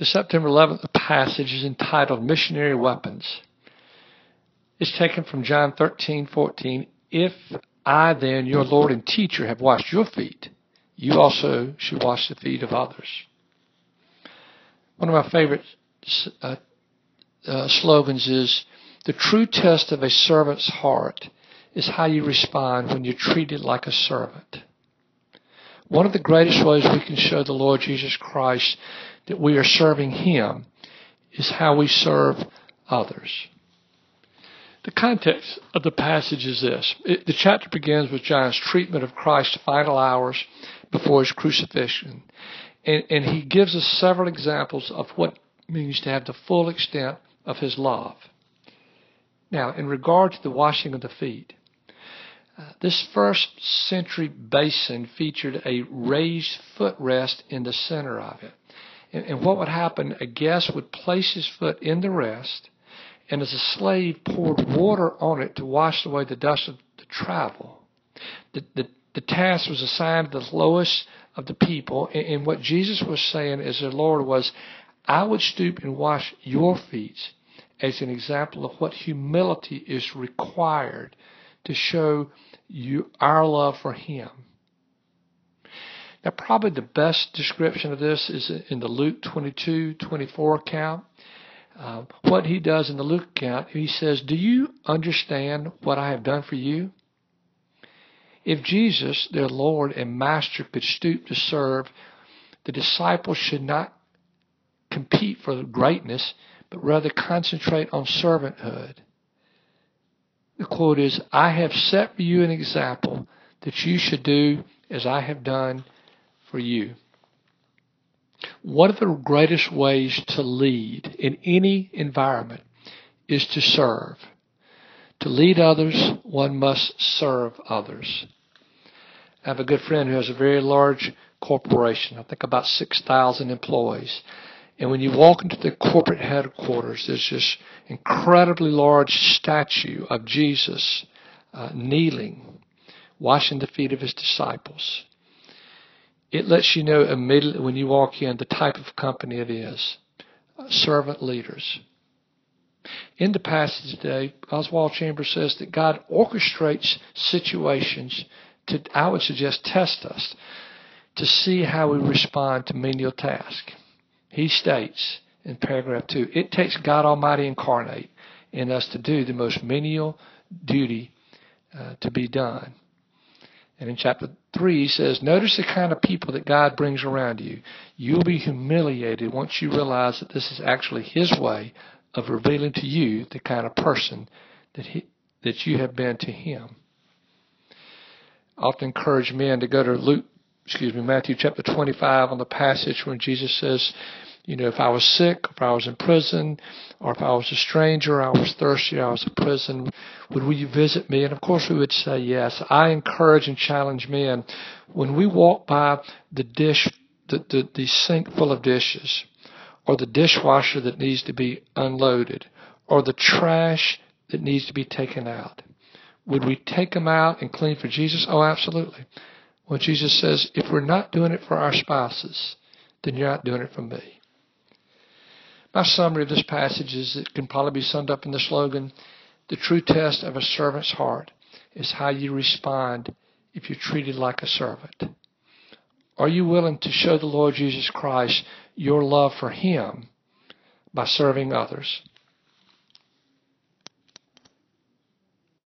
The September 11th passage is entitled Missionary Weapons. It's taken from John 13:14. If I then, your Lord and teacher, have washed your feet, you also should wash the feet of others. One of my favorite uh, uh, slogans is the true test of a servant's heart is how you respond when you're treated like a servant. One of the greatest ways we can show the Lord Jesus Christ that we are serving Him is how we serve others. The context of the passage is this. It, the chapter begins with John's treatment of Christ's final hours before his crucifixion. And, and he gives us several examples of what means to have the full extent of his love. Now, in regard to the washing of the feet, uh, this first century basin featured a raised footrest in the center of it. And, and what would happen, a guest would place his foot in the rest, and as a slave poured water on it to wash away the dust of the travel. The, the, the task was assigned to the lowest of the people, and, and what Jesus was saying as the Lord was, I would stoop and wash your feet as an example of what humility is required to show you our love for Him. Now, probably the best description of this is in the Luke 22, 24 account. Uh, what he does in the Luke account, he says, Do you understand what I have done for you? If Jesus, their Lord and Master, could stoop to serve, the disciples should not compete for greatness, but rather concentrate on servanthood. The quote is, I have set for you an example that you should do as I have done for you. One of the greatest ways to lead in any environment is to serve. To lead others, one must serve others. I have a good friend who has a very large corporation, I think about 6,000 employees. And when you walk into the corporate headquarters, there's this incredibly large statue of Jesus uh, kneeling, washing the feet of his disciples. It lets you know immediately when you walk in the type of company it is. Servant leaders. In the passage today, Oswald Chambers says that God orchestrates situations to, I would suggest, test us to see how we respond to menial tasks. He states in paragraph 2 it takes God Almighty incarnate in us to do the most menial duty uh, to be done. And in chapter 3, he says, Notice the kind of people that God brings around you. You'll be humiliated once you realize that this is actually His way of revealing to you the kind of person that, he, that you have been to Him. I often encourage men to go to Luke excuse me, Matthew chapter 25 on the passage when Jesus says, you know, if I was sick, if I was in prison, or if I was a stranger, I was thirsty, I was in prison, would you visit me? And of course we would say yes. I encourage and challenge men when we walk by the dish, the, the, the sink full of dishes, or the dishwasher that needs to be unloaded, or the trash that needs to be taken out. Would we take them out and clean for Jesus? Oh, absolutely. Well, Jesus says, if we're not doing it for our spouses, then you're not doing it for me. My summary of this passage is it can probably be summed up in the slogan, the true test of a servant's heart is how you respond if you're treated like a servant. Are you willing to show the Lord Jesus Christ your love for Him by serving others?